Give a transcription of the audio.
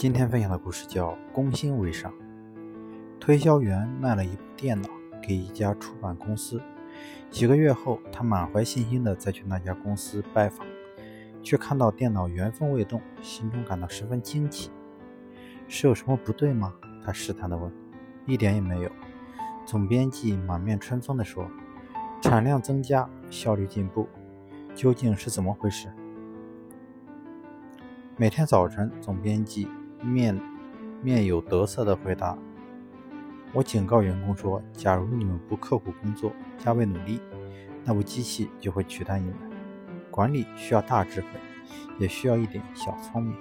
今天分享的故事叫《攻心为上》。推销员卖了一部电脑给一家出版公司，几个月后，他满怀信心的再去那家公司拜访，却看到电脑原封未动，心中感到十分惊奇。是有什么不对吗？他试探的问。一点也没有。总编辑满面春风的说：“产量增加，效率进步，究竟是怎么回事？”每天早晨，总编辑。面面有得色的回答：“我警告员工说，假如你们不刻苦工作，加倍努力，那部机器就会取代你们。管理需要大智慧，也需要一点小聪明。”